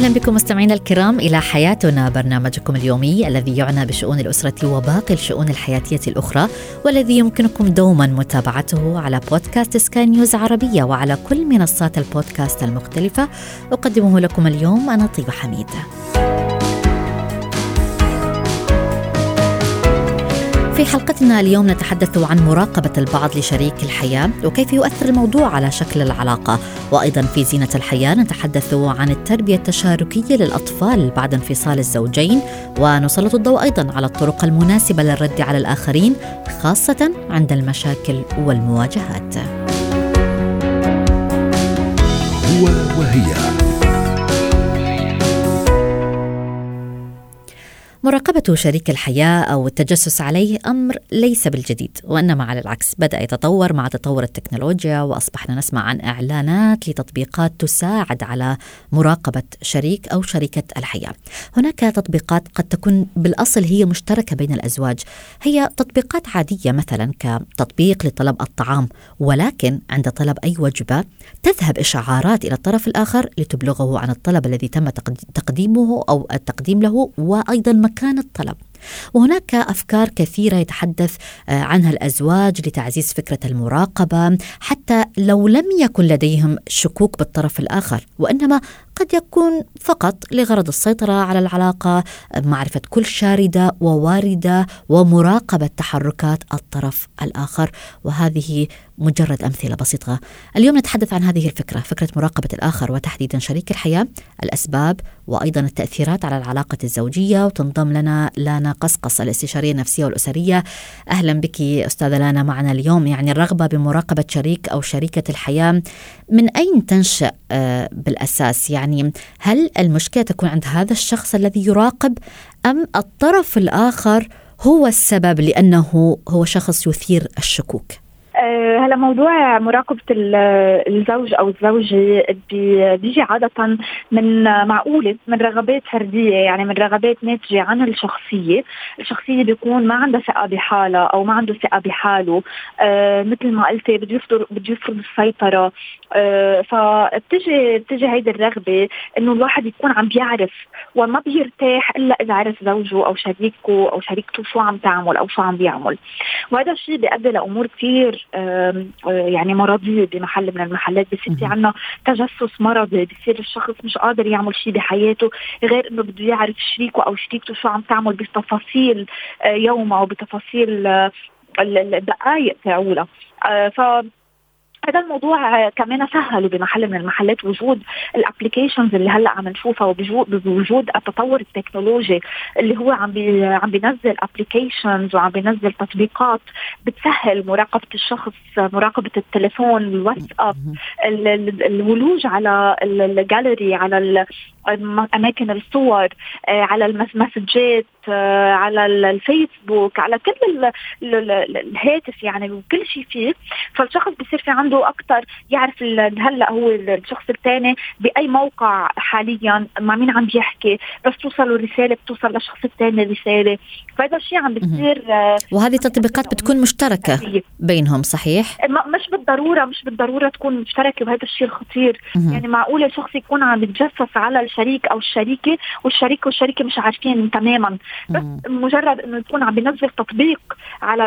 أهلا بكم مستمعينا الكرام إلى حياتنا برنامجكم اليومي الذي يعنى بشؤون الأسرة وباقي الشؤون الحياتية الأخرى والذي يمكنكم دوما متابعته على بودكاست سكاي نيوز عربية وعلى كل منصات البودكاست المختلفة أقدمه لكم اليوم أنا طيبة حميد. في حلقتنا اليوم نتحدث عن مراقبة البعض لشريك الحياة وكيف يؤثر الموضوع على شكل العلاقة. وأيضا في زينة الحياة نتحدث عن التربية التشاركية للأطفال بعد انفصال الزوجين. ونسلط الضوء أيضا على الطرق المناسبة للرد على الآخرين خاصة عند المشاكل والمواجهات. هو وهي. مراقبة شريك الحياة أو التجسس عليه أمر ليس بالجديد وإنما على العكس بدأ يتطور مع تطور التكنولوجيا وأصبحنا نسمع عن إعلانات لتطبيقات تساعد على مراقبة شريك أو شريكة الحياة. هناك تطبيقات قد تكون بالأصل هي مشتركة بين الأزواج. هي تطبيقات عادية مثلا كتطبيق لطلب الطعام ولكن عند طلب أي وجبة تذهب إشعارات إلى الطرف الآخر لتبلغه عن الطلب الذي تم تقديمه أو التقديم له وأيضا مكان الطلب. وهناك أفكار كثيرة يتحدث آه، عنها الأزواج لتعزيز فكرة المراقبة حتى لو لم يكن لديهم شكوك بالطرف الآخر وإنما قد يكون فقط لغرض السيطرة على العلاقة معرفة كل شاردة وواردة ومراقبة تحركات الطرف الآخر وهذه مجرد أمثلة بسيطة. اليوم نتحدث عن هذه الفكرة، فكرة مراقبة الآخر وتحديدا شريك الحياة، الأسباب وأيضا التأثيرات على العلاقة الزوجية وتنضم لنا لانا قصقص الاستشارية النفسية والأسرية. أهلا بك أستاذة لانا معنا اليوم، يعني الرغبة بمراقبة شريك أو شريكة الحياة من أين تنشأ آه، بالأساس؟ يعني هل المشكلة تكون عند هذا الشخص الذي يراقب أم الطرف الآخر هو السبب لأنه هو شخص يثير الشكوك؟ آه، هلا موضوع مراقبة الزوج أو الزوجة بيجي عادة من معقولة من رغبات فردية يعني من رغبات ناتجة عن الشخصية. الشخصية بيكون ما عندها ثقة بحالها أو ما عنده ثقة بحاله. آه مثل ما قلتي بده يفرض بده يفرض السيطرة آه فبتجي بتجي هيدي الرغبة إنه الواحد يكون عم بيعرف وما بيرتاح إلا إذا عرف زوجه أو شريكه أو شريكته شو عم تعمل أو شو عم بيعمل. وهذا الشيء بيؤدي لأمور كثير يعني مرضيه بمحل من المحلات بصير في عندنا تجسس مرضي بصير الشخص مش قادر يعمل شيء بحياته غير إنه بده يعرف شريكه أو شريكته شو عم تعمل بتفاصيل آه، يومها وبتفاصيل آه، الدقائق تاعولها. آه، ف هذا الموضوع كمان سهلوا بمحل من المحلات وجود ال applications اللي هلأ عم نشوفها وبوجود التطور التكنولوجي اللي هو عم بي عم بينزل applications وعم بينزل تطبيقات بتسهل مراقبة الشخص مراقبة التليفون الواتساب الولوج على الجاليري على أماكن الصور آه، على المسجات على الفيسبوك على كل الهاتف يعني وكل شيء فيه. فالشخص بصير في عنده أكثر يعرف هلأ هو الشخص الثاني بأي موقع حاليا مع مين عم بيحكي بس توصل الرساله بتوصل للشخص الثاني رسالة. فهذا الشيء عم بيصير آه، وهذه التطبيقات بتكون مشتركة بينهم صحيح؟ مش بالضرورة مش بالضرورة تكون مشتركة وهذا الشيء الخطير. يعني معقولة شخص يكون عم يتجسس على الشريك أو الشريكة والشريك والشريكة مش عارفين تماما. بس مجرد إنه يكون عم بينزل تطبيق على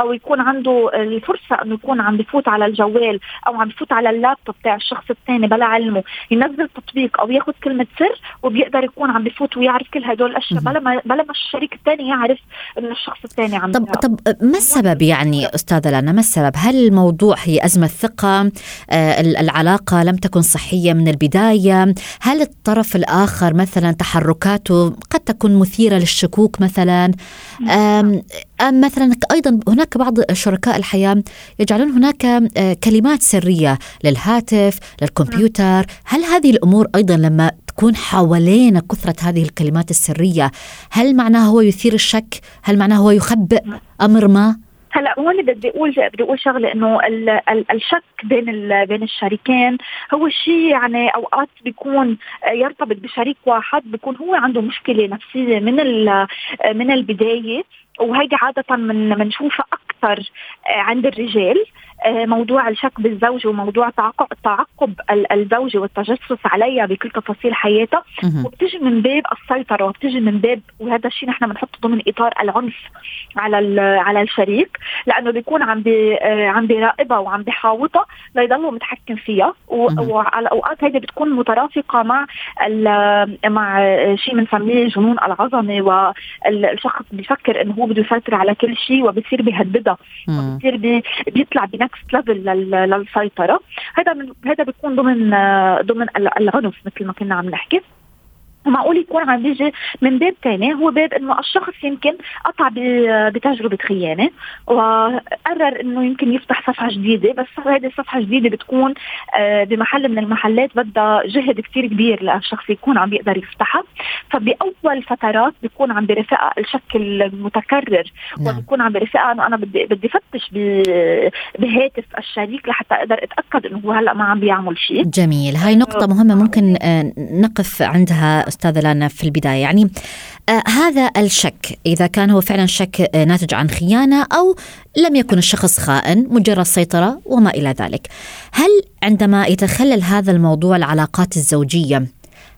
أو يكون عنده الفرصة إنه يكون عم بفوت على الجوال أو عم بفوت على اللابتوب تاع الشخص الثاني بلا علمه ينزل تطبيق أو ياخذ كلمة سر وبيقدر يكون عم بفوت ويعرف كل هدول الاشياء بلا ما بلا ما الشريك الثاني يعرف إنه الشخص الثاني عم طب طب ما السبب يعني أستاذة لنا ما السبب؟ هل الموضوع هي أزمة ثقة؟ آه العلاقة لم تكن صحية من البداية؟ هل الطرف الآخر مثلا تحركاته قد تكون مثيرة للشكوك مثلا. أم أم مثلا أيضا هناك بعض شركاء الحياة يجعلون هناك آه، كلمات سرية للهاتف للكمبيوتر. هل هذه الأمور أيضا لما تكون حوالينا كثرة هذه الكلمات السرية هل معناه هو يثير الشك؟ هل معناه هو يخبئ أمر ما؟ هلا هون بدي أقول بدي أقول شغلة إنه ال ال الشك بين بين الشريكين هو شيء يعني أوقات بيكون يرتبط بشريك واحد بيكون هو عنده مشكلة نفسية من من البداية. وهيدي عادة من بنشوفها أكثر عند الرجال آه، موضوع الشك بالزوج وموضوع تعقب الزوجه والتجسس عليها بكل تفاصيل حياتها وبتجي من باب السيطرة وبتجي من باب وهذا الشيء نحن بنحطه ضمن إطار العنف على على الشريك لأنه بيكون عم بي آه، عم بيراقبها وعم بيحاوطها ليضلوا متحكم فيها. وأوقات هيدي بتكون مترافقة مع مع شيء بنسميه جنون العظمة والشخص بيفكر إنه هو بده يسيطر على كل شيء وبصير بيهددها. وبصير بيطلع بنفس next level للسيطرة. هذا هذا بيكون ضمن ضمن العنف مثل ما كنا عم نحكي. معقول يكون عم بيجي من باب ثاني هو باب إنه الشخص يمكن قطع بتجربة خيانة وقرر إنه يمكن يفتح صفحة جديدة بس هذه الصفحة الجديدة بتكون آه، بمحل من المحلات بدها جهد كثير كبير للشخص يكون عم يقدر يفتحها. فبأول فترات بيكون عم برفقها الشك المتكرر نعم. وبيكون عم برفقها إنه أنا بدي بدي فتش بهاتف الشريك لحتى أقدر أتأكد إنه هو هلأ ما عم بيعمل شيء. جميل. هاي نقطة مهمة ممكن آه، نقف عندها استاذه لانا في البداية. يعني آه هذا الشك إذا كان هو فعلا شك آه ناتج عن خيانة أو لم يكن الشخص خائن مجرد سيطرة وما إلى ذلك. هل عندما يتخلل هذا الموضوع العلاقات الزوجية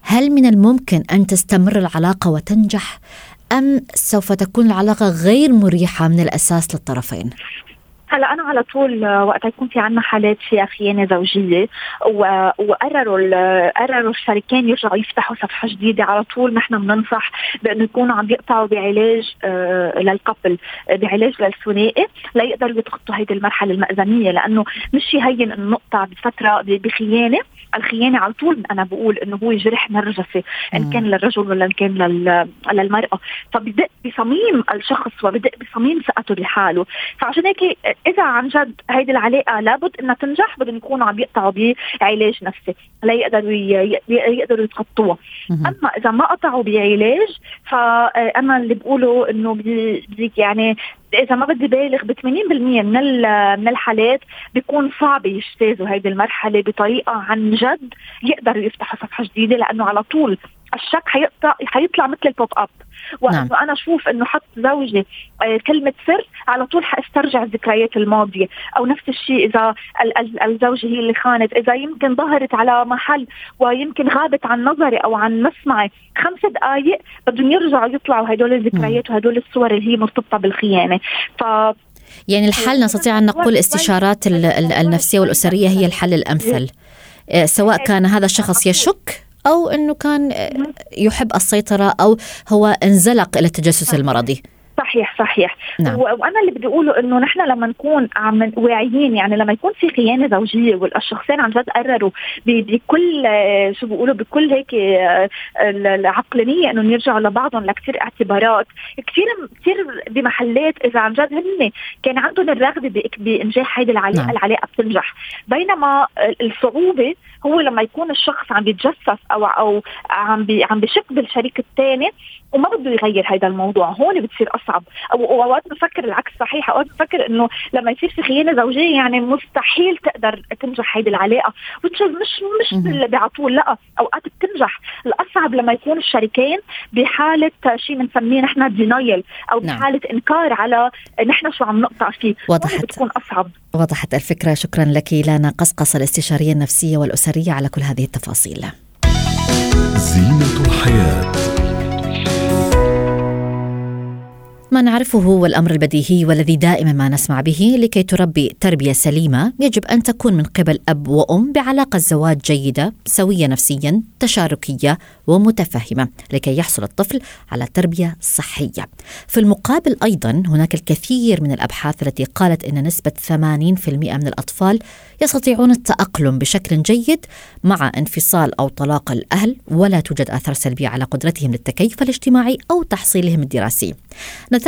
هل من الممكن أن تستمر العلاقة وتنجح أم سوف تكون العلاقة غير مريحة من الأساس للطرفين؟ هلا أنا على طول آه، وقت يكون في عندنا حالات فيها خيانه زوجيه وقرروا قرروا الشريكين يرجعوا يفتحوا صفحة جديدة. على طول نحن بننصح بأنه يكونوا عم يقطعوا بعلاج آه، للكابل بعلاج للثنائي ليقدروا يتخطوا هيدي المرحلة المأزمية. لأنه مش شيء هين إنه نقطع بفترة بخيانة. الخيانة على طول أنا بقول إنه هو جرح نرجسي إن كان للرجل ولا إن كان للمرأة. فبدق بصميم الشخص وبدق بصميم ثقته بحاله. فعشان هيك إذا عن جد هيدي العلاقة لابد إنها تنجح بدهم يكونوا عم يقطعوا بعلاج نفسي ليقدروا يقدروا يتخطوها. أما إذا ما قطعوا بعلاج فانا اللي بقوله إنه بديك يعني إذا ما بدي بالغ ب 80% من من الحالات بيكون صعب يجتازوا هيدي المرحلة بطريقة عن جد يقدروا يفتحوا صفحة جديدة لأنه على طول الشك حيطلع حيطلع مثل البوب اب وانه نعم. أنا أشوف إنه حط زوجي آه، كلمة سر على طول حأسترجع الذكريات الماضية. أو نفس الشيء إذا الزوجة هي اللي خانت. إذا يمكن ظهرت على محل ويمكن غابت عن نظري أو عن مسمعي خمس دقائق بدهم يرجعوا يطلعوا هدول الذكريات وهدول الصور اللي هي مرتبطة بالخيانة. ف يعني الحل نستطيع أن نقول استشارات النفسية والأسرية هي الحل الأمثل. آه، سواء كان هذا الشخص يشك أو أنه كان يحب السيطرة أو هو انزلق إلى التجسس المرضي. صحيح صحيح. نعم. وأنا اللي بدي أقوله إنه نحن لما نكون عم واعيين يعني لما يكون في خيانة زوجية والشخصين عن جد قرروا بكل شو بيقولوا بكل هيك العقلانية إنه يرجعوا لبعضهم لكثير اعتبارات. كثير كثير بمحلات إذا عن جد هن كان عندهم الرغبة بإنجاح هيدي العلاقه نعم. العلاقة بتنجح. بينما الصعوبة هو لما يكون الشخص عم بيتجسس أو أو عم بي عم بشك بالشريك الثاني وما بده يغير هذا الموضوع. هون بتصير اصعب أو اوقات بفكر العكس صحيح. أوقات بفكر إنه لما يصير في خيانة زوجية يعني مستحيل تقدر تنجح هيدي العلاقة. مش مش مش بعطول لا. أوقات بتنجح. الأصعب لما يكون الشريكين بحالة شيء بنسميه نحن دينايل أو نعم. بحالة نعم. إنكار على نحن شو عم نقطع فيه. وضحت بتكون أصعب. وضحت الفكرة. شكرا لك لانا قصقص الاستشارية النفسية والأسرية على كل هذه التفاصيل. زينة الحياة. ما نعرفه هو الأمر البديهي والذي دائما ما نسمع به لكي تربي تربية سليمة يجب أن تكون من قبل أب وأم بعلاقة زواج جيدة سوية نفسيا تشاركية ومتفهمة لكي يحصل الطفل على تربية صحية. في المقابل أيضا هناك الكثير من الأبحاث التي قالت إن نسبة 80% من الأطفال يستطيعون التأقلم بشكل جيد مع انفصال أو طلاق الأهل ولا توجد آثار سلبية على قدرتهم للتكيف الاجتماعي أو تحصيلهم الدراسي.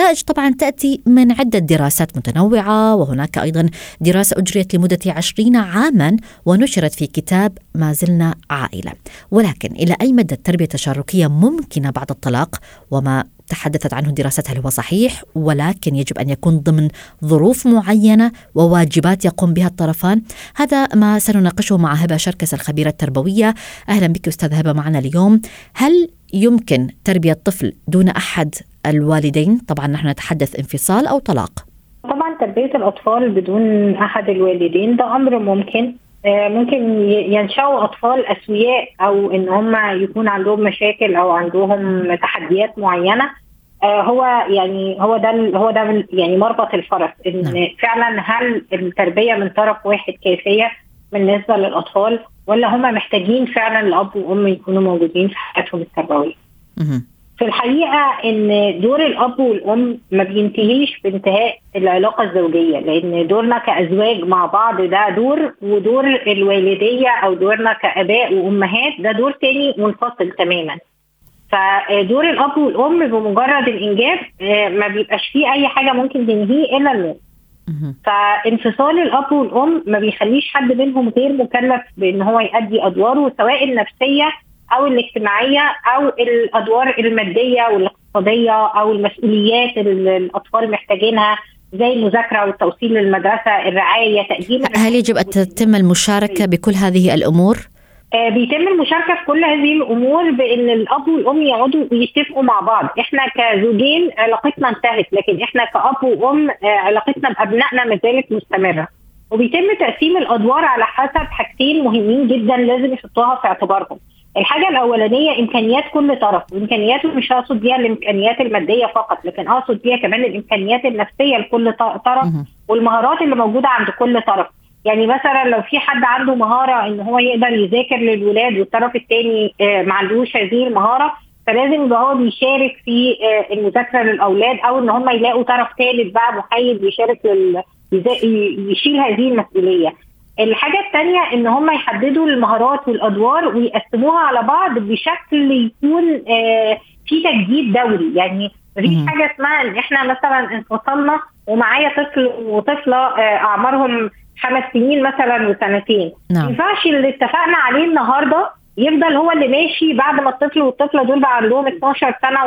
والنتائج طبعا تأتي من عدة دراسات متنوعة وهناك أيضا دراسة أجريت لمدة عشرين عاما ونشرت في كتاب ما زلنا عائلة. ولكن إلى أي مدى التربية التشاركية ممكنة بعد الطلاق؟ وما تحدثت عنه دراسات هل هو صحيح ولكن يجب أن يكون ضمن ظروف معينة وواجبات يقوم بها الطرفان. هذا ما سنناقشه مع هبة شركس الخبيرة التربوية. أهلا بك أستاذ هبة معنا اليوم. هل يمكن تربية طفل دون أحد الوالدين؟ طبعا نحن نتحدث انفصال أو طلاق. طبعا تربية الأطفال بدون أحد الوالدين ده أمر ممكن. ممكن ينشأوا أطفال أسوياء أو إن هم يكون عندهم مشاكل أو عندهم تحديات معينة آه، هو يعني هو ده هو ده يعني مربط الفرس إن نعم. فعلا هل التربية من طرف واحد كافية بالنسبة للأطفال ولا هم محتاجين فعلا الأب والام يكونوا موجودين في حياتهم التربوية. في الحقيقة إن دور الأب والأم ما بينتهيش بانتهاء العلاقة الزوجية لأن دورنا كأزواج مع بعض ده دور ودور الوالدية أو دورنا كآباء وأمهات ده دور تاني منفصل تماما. فدور الأب والأم بمجرد الإنجاب آه، ما بيبقاش فيه أي حاجة ممكن تنهيه إلا الموت فانفصال الأب والأم ما بيخليش حد منهم غير مكلف بإن هو يؤدي أدواره سواء النفسية أو الاجتماعية أو الأدوار المادية والاقتصادية أو المسؤوليات اللي الأطفال محتاجينها زي المذاكرة والتوصيل للمدرسة الرعاية تقديم هل يجب أن تتم المشاركة بكل هذه الأمور؟ آه، بيتم المشاركة في كل هذه الأمور بإن الأب والأم يقعدوا ويتفقوا مع بعض. إحنا كزوجين علاقتنا انتهت لكن إحنا كأب وأم آه، علاقتنا بأبنائنا ما زالت مستمرة. وبيتم تقسيم الأدوار على حسب حاجتين مهمين جدا لازم يحطوها في اعتبارهم. الحاجة الأولانية إمكانيات كل طرف وامكانياته مش هقصد بيها الإمكانيات المادية فقط لكن أقصد بيها كمان الإمكانيات النفسية لكل طرف والمهارات اللي موجودة عند كل طرف يعني مثلا لو في حد عنده مهارة إن هو يقدر يذاكر للولاد والطرف الثاني آه، ما عندوش هذه المهارة فلازم يبقى هو بيشارك في آه، المذاكرة للأولاد أو إن هم يلاقوا طرف ثالث بقى محايد يشارك. يشيل هذه المسؤولية. الحاجة الثانية إن هم يحددوا المهارات والأدوار ويقسموها على بعض بشكل يكون آه، في تجديد دوري. يعني مفيش حاجة اسمها إن إحنا مثلا انفصلنا ومعايا طفل وطفلة أعمارهم خمس سنين مثلا وسنتين. نعم. ما ينفعش اللي اتفقنا عليه النهارده يفضل هو اللي ماشي بعد ما الطفل والطفلة دول بقى عندهم 12 سنة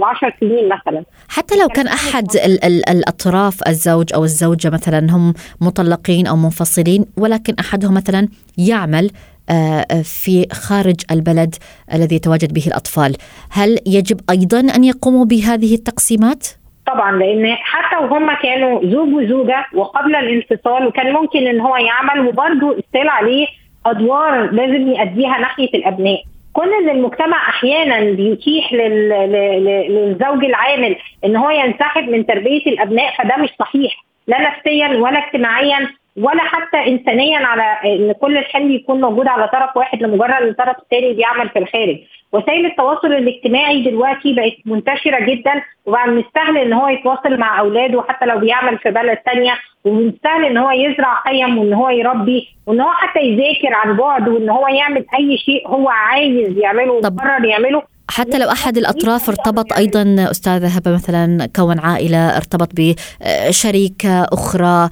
و10 سنين مثلا. حتى لو كان أحد ال ال الأطراف الزوج أو الزوجة مثلا هم مطلقين أو منفصلين ولكن أحدهم مثلا يعمل آه، في خارج البلد الذي يتواجد به الأطفال، هل يجب أيضا أن يقوموا بهذه التقسيمات؟ طبعا لأن حتى وهم كانوا زوج وزوجة وقبل الانفصال وكان ممكن إن هو يعمل وبرده استيل عليه أدوار لازم يأديها ناحية الأبناء. كون ان المجتمع أحيانا بيتيح للزوج العامل إن هو ينسحب من تربية الأبناء فده مش صحيح. لا نفسيا ولا اجتماعيا ولا حتى انسانيا على إن كل الحمل يكون موجود على طرف واحد لمجرد الطرف الثاني بيعمل في الخارج. وسائل التواصل الاجتماعي دلوقتي بقت منتشرة جدا وبقى من السهل إن هو يتواصل مع أولاده حتى لو بيعمل في بلد ثانية ومن السهل إن هو يزرع قيم وإن هو يربي وإن هو حتى يذاكر عن بعد وإن هو يعمل أي شيء هو عايز يعمله وقرر يعمله حتى لو أحد الأطراف ارتبط أيضا أستاذة هبة مثلا كون عائلة ارتبط بشريكة أخرى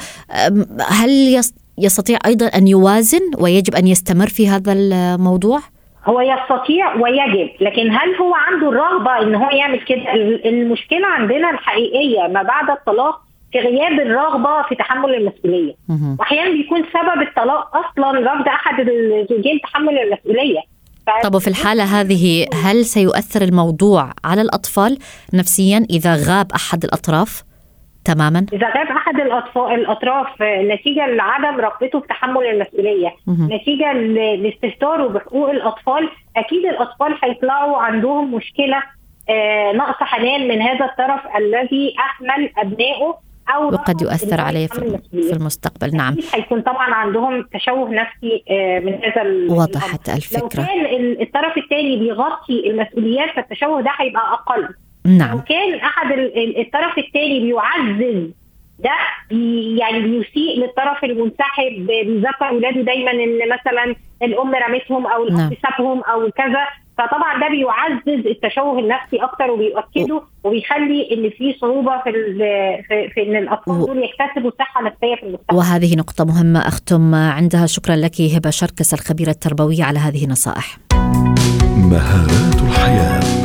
هل يستطيع أيضا أن يوازن ويجب أن يستمر في هذا الموضوع؟ هو يستطيع ويجب لكن هل هو عنده الرغبة إن هو يعمل كده؟ المشكلة عندنا الحقيقية ما بعد الطلاق في غياب الرغبة في تحمل المسؤولية. واحيانا بيكون سبب الطلاق أصلا رفض أحد الزوجين تحمل المسؤولية. طب وفي الحالة هذه هل سيؤثر الموضوع على الأطفال نفسيا إذا غاب أحد الأطراف؟ تماما؟ إذا غاب أحد الاطفال الأطراف نتيجة لعدم رغبته في تحمل المسؤولية مه. نتيجة لاستهتاره بحقوق الأطفال أكيد الأطفال هيطلعوا عندهم مشكلة آه نقص حنان من هذا الطرف الذي أحمل أبنائه أو وقد يؤثر عليه في, في المستقبل. نعم. هيكون طبعا عندهم تشوه نفسي آه، من هذا وضحت الفكرة. لو كان الطرف الثاني بيغطي المسؤوليات فالتشوه ده هيبقى أقل. نعم. لو كان احد الطرف الثاني بيعزز ده يعني بيسيء للطرف المنسحب بيذكر اولاده دايما إن مثلا الأم رمتهم أو الاب نعم. سابهم أو كذا. فطبعا ده بيعزز التشوه النفسي أكتر وبيؤكده وبيخلي إن في صعوبة في في, في إن الأطفال دول يكتسبوا صحه نفسيه في المستقبل. وهذه نقطة مهمة أختم عندها. شكرا لك هبة شركس الخبيرة التربوية على هذه النصائح. مهارات الحياة.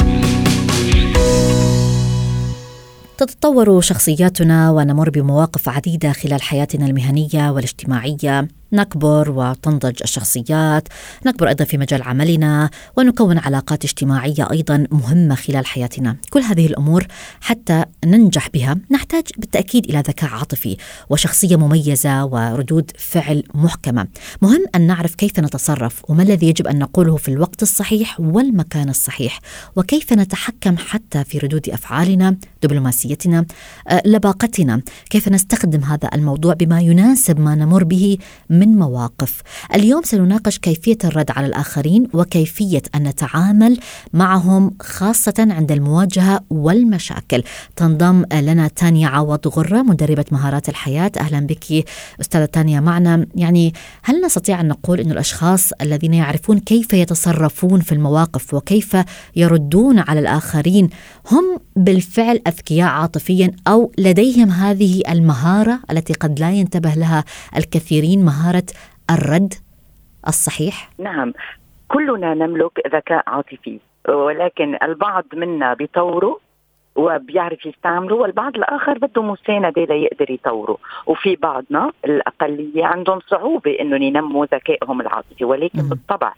تتطور شخصياتنا ونمر بمواقف عديدة خلال حياتنا المهنية والاجتماعية. نكبر وتنضج الشخصيات نكبر أيضا في مجال عملنا ونكون علاقات اجتماعية أيضا مهمة خلال حياتنا. كل هذه الأمور حتى ننجح بها نحتاج بالتأكيد إلى ذكاء عاطفي وشخصية مميزة وردود فعل محكمة. مهم أن نعرف كيف نتصرف وما الذي يجب أن نقوله في الوقت الصحيح والمكان الصحيح وكيف نتحكم حتى في ردود أفعالنا دبلوماسيتنا آه، لباقتنا. كيف نستخدم هذا الموضوع بما يناسب ما نمر به من مواقف. اليوم سنناقش كيفية الرد على الآخرين وكيفية أن نتعامل معهم خاصة عند المواجهة والمشاكل. تنضم لنا تانيا عوض غرة مدربة مهارات الحياة. أهلا بك أستاذة تانيا معنا. يعني هل نستطيع أن نقول أن الأشخاص الذين يعرفون كيف يتصرفون في المواقف وكيف يردون على الآخرين هم بالفعل أذكياء عاطفيا أو لديهم هذه المهارة التي قد لا ينتبه لها الكثيرين؟ مهارة مهارة الرد الصحيح؟ نعم كلنا نملك ذكاء عاطفي ولكن البعض منا بيطوره وبيعرف يستعمله والبعض الآخر بده مسانده ليقدر يطوره وفي بعضنا الأقلية عندهم صعوبة إنهم ينموا ذكائهم العاطفي ولكن م. بالطبع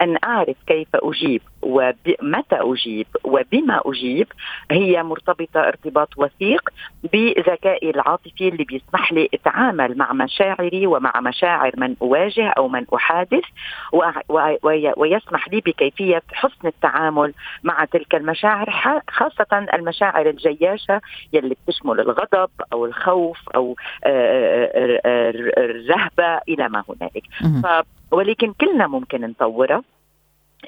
أن أعرف كيف أجيب ومتى أجيب وبما أجيب هي مرتبطة ارتباط وثيق بذكائي العاطفي اللي بيسمح لي أتعامل مع مشاعري ومع مشاعر من أواجه أو من أحادث ويسمح لي بكيفية حسن التعامل مع تلك المشاعر خاصة المشاعر الجياشة يلي بتشمل الغضب أو الخوف أو الرهبة إلى ما هنالك. ولكن كلنا ممكن نطورها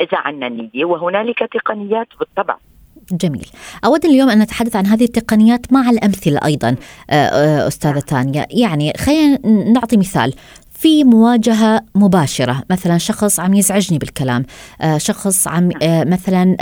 إذا عنا نية وهنالك تقنيات بالطبع. جميل. أود اليوم أن نتحدث عن هذه التقنيات مع الأمثلة أيضا آه، آه، أستاذة تانيا يعني خلينا نعطي مثال. في مواجهة مباشرة. مثلا شخص عم يزعجني بالكلام. آه، شخص عم مثلا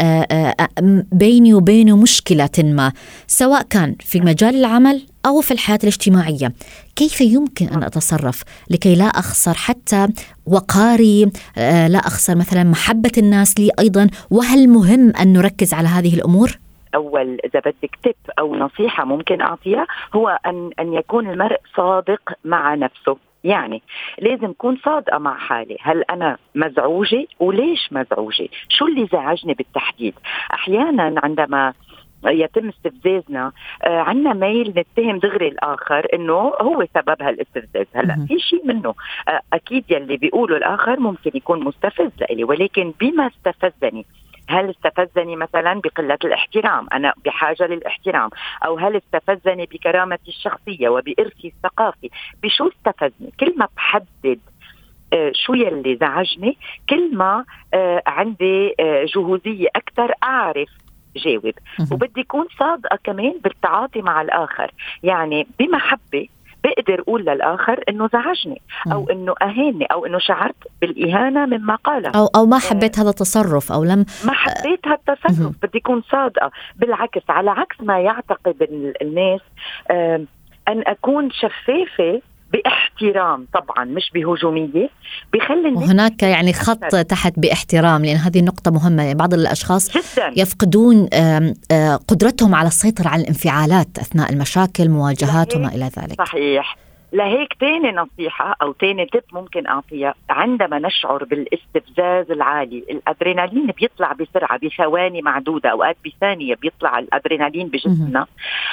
بيني وبينه مشكلة ما سواء كان في مجال العمل أو في الحياة الاجتماعية. كيف يمكن أن أتصرف لكي لا أخسر حتى وقاري آه، لا أخسر مثلا محبة الناس لي أيضا؟ وهل مهم أن نركز على هذه الأمور؟ أول إذا بدك تip أو نصيحة ممكن أعطيها هو أن أن يكون المرء صادق مع نفسه. يعني لازم اكون صادقة مع حالي. هل أنا مزعوجة؟ وليش مزعوجة؟ شو اللي زعجني بالتحديد؟ أحيانا عندما يتم استفزازنا آه عندنا ميل نتهم دغري الآخر إنه هو سبب هالاستفزاز. هلأ في شيء منه. آه أكيد يلي بيقوله الآخر ممكن يكون مستفز لإلي ولكن بما استفزني هل استفزني مثلا بقلة الاحترام؟ أنا بحاجة للاحترام. أو هل استفزني بكرامتي الشخصية وبإرثي الثقافي؟ بشو استفزني؟ كل ما بحدد آه، شو يلي زعجني كل ما آه، عندي آه، جهوزية أكثر أعرف جاوب. وبدي اكون صادقة كمان بالتعاطي مع الآخر. يعني بمحبة بقدر أقول للآخر إنه زعجني أو إنه اهاني أو إنه شعرت بالإهانة مما قاله. أو أو ما حبيت هذا التصرف أو لم ما حبيت هذا التصرف. بدي أكون صادقة. بالعكس على عكس ما يعتقد الناس أن أكون شفافة باحترام طبعا مش بهجومية. بخلي وهناك يعني خط تحت باحترام لأن هذه النقطه مهمة. يعني بعض الأشخاص جداً. يفقدون قدرتهم على السيطرة على الانفعالات أثناء المشاكل مواجهات وما إلى ذلك. صحيح. لهيك تاني نصيحة أو تاني تip ممكن أعطيها. عندما نشعر بالاستفزاز العالي الأدرينالين بيطلع بسرعة بثواني معدودة أوقات بثانية بيطلع الأدرينالين بجسمنا.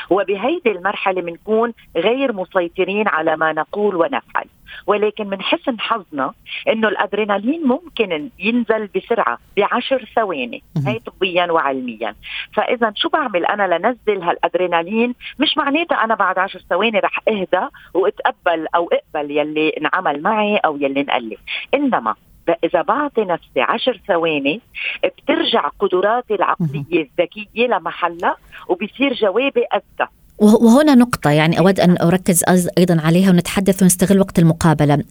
وبهيدي المرحلة بنكون غير مسيطرين على ما نقول ونفعل. ولكن من حسن حظنا إنه الأدرينالين ممكن ينزل بسرعة بعشر ثواني هي طبيا وعلميا. فاذا شو بعمل أنا لنزل هالأدرينالين؟ مش معناتها أنا بعد عشر ثواني رح أهدى وأتقبل أو أقبل يلي انعمل معي أو يلي انقال إنما إذا بعطي نفسي عشر ثواني بترجع قدراتي العقلية الذكية لمحلها وبصير جوابي أذكى. وهنا نقطة يعني أود أن أركز أيضا عليها ونتحدث ونستغل وقت المقابلة.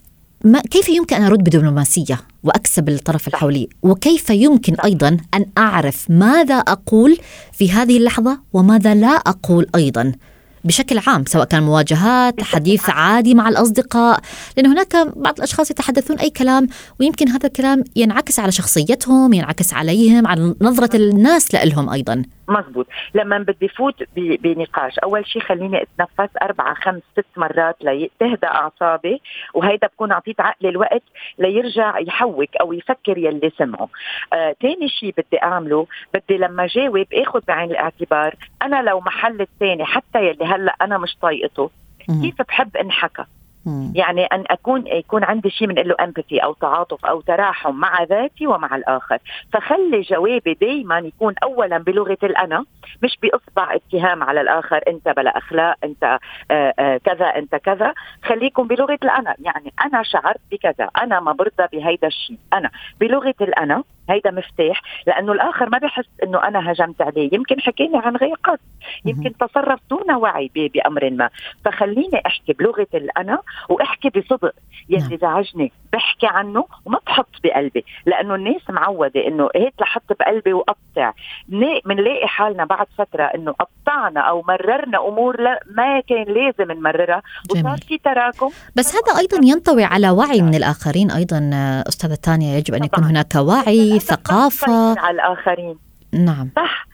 ما كيف يمكن أن أرد بدبلوماسية وأكسب الطرف الحولي وكيف يمكن أيضا أن أعرف ماذا أقول في هذه اللحظة وماذا لا أقول أيضا؟ بشكل عام سواء كان مواجهات حديث عادي مع الأصدقاء لأن هناك بعض الأشخاص يتحدثون أي كلام ويمكن هذا الكلام ينعكس على شخصيتهم ينعكس عليهم على نظرة الناس لهم أيضا. مزبوط لما بدي فوت بنقاش أول شيء خليني أتنفس اربعة خمس ست مرات لتهدى أعصابي وهيدا بكون أعطيت عقلي الوقت ليرجع يحوك أو يفكر يلي سمعه. آه، تاني شيء بدي أعمله بدي لما جاوب آخذ بعين الاعتبار أنا لو محل الثاني حتى يلي هلا أنا مش طايقته. كيف بحب انحكى؟ يعني أن اكون يكون عندي شيء بنقول له امباثي أو تعاطف أو تراحم مع ذاتي ومع الآخر. فخلي جوابي دائما يكون اولا بلغة الأنا مش بإصبع اتهام على الآخر أنت بلا أخلاق أنت آآ آه، آآ آه، كذا أنت كذا. خليكم بلغة الأنا. يعني أنا شعرت بكذا أنا ما برضى بهيدا الشيء أنا بلغة الأنا هيدا مفتاح لأنه الآخر ما بحس إنه أنا هجمت عليه. يمكن حكيني عن غير قصد يمكن تصرف دون وعي بأمر ما. فخليني أحكي بلغة الأنا وأحكي بصدق يلي نعم. زعجني. بحكي عنه وما بحط بقلبي لأنه الناس معودة إنه هيك لحط بقلبي وقطع بنلاقي حالنا بعد فترة إنه قطعنا أو مررنا أمور لا ما كان لازم نمررها وصار في تراكم. بس هذا أيضا ينطوي على وعي من الآخرين أيضا أستاذة تانيا يجب أن يكون هناك وعي ثقافة. على الآخرين. نعم. صح.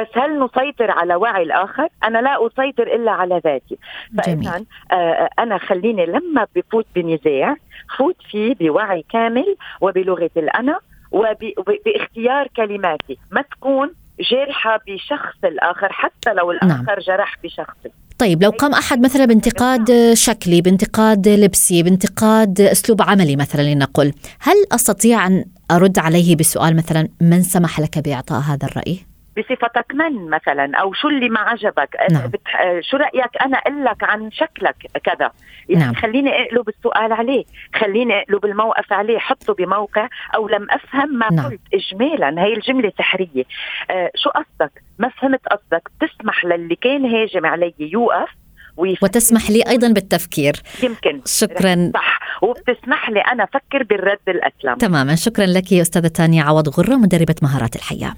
بس هل نسيطر على وعي الآخر؟ أنا لا أسيطر إلا على ذاتي. فاذا آه أنا خليني لما بفوت بنزاع فوت فيه بوعي كامل وبلغة الأنا وباختيار كلماتي، ما تكون جارحة بشخص الآخر حتى لو. الآخر نعم. جرح بشخصي. طيب لو قام أحد مثلا بانتقاد شكلي بانتقاد لبسي بانتقاد أسلوب عملي مثلا لنقل هل أستطيع أن أرد عليه بسؤال مثلا من سمح لك بإعطاء هذا الرأي بصفتك من مثلا؟ أو شو اللي ما عجبك؟ نعم. بتح... شو رأيك أنا أقول لك عن شكلك كذا؟ يعني نعم. خليني أقلب السؤال عليه. خليني أقلب الموقف عليه. حطه بموقع أو لم أفهم ما نعم. قلت. اجمالا. هي الجملة سحرية. آه شو قصدك؟ ما فهمت قصدك. تسمح للي كان هاجم علي يوقف وتسمح لي أيضا بالتفكير. يمكن. شكرا. صح. وبتسمح لي أنا أفكر بالرد الأسلم. تماما. شكرا لك يا أستاذة تانيا عوض غرة مدربة مهارات الحياة.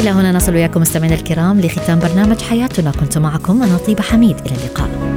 إلى هنا نصل وياكم مستمعينا الكرام لختام برنامج حياتنا. كنت معكم أنا طيبة حميد. إلى اللقاء.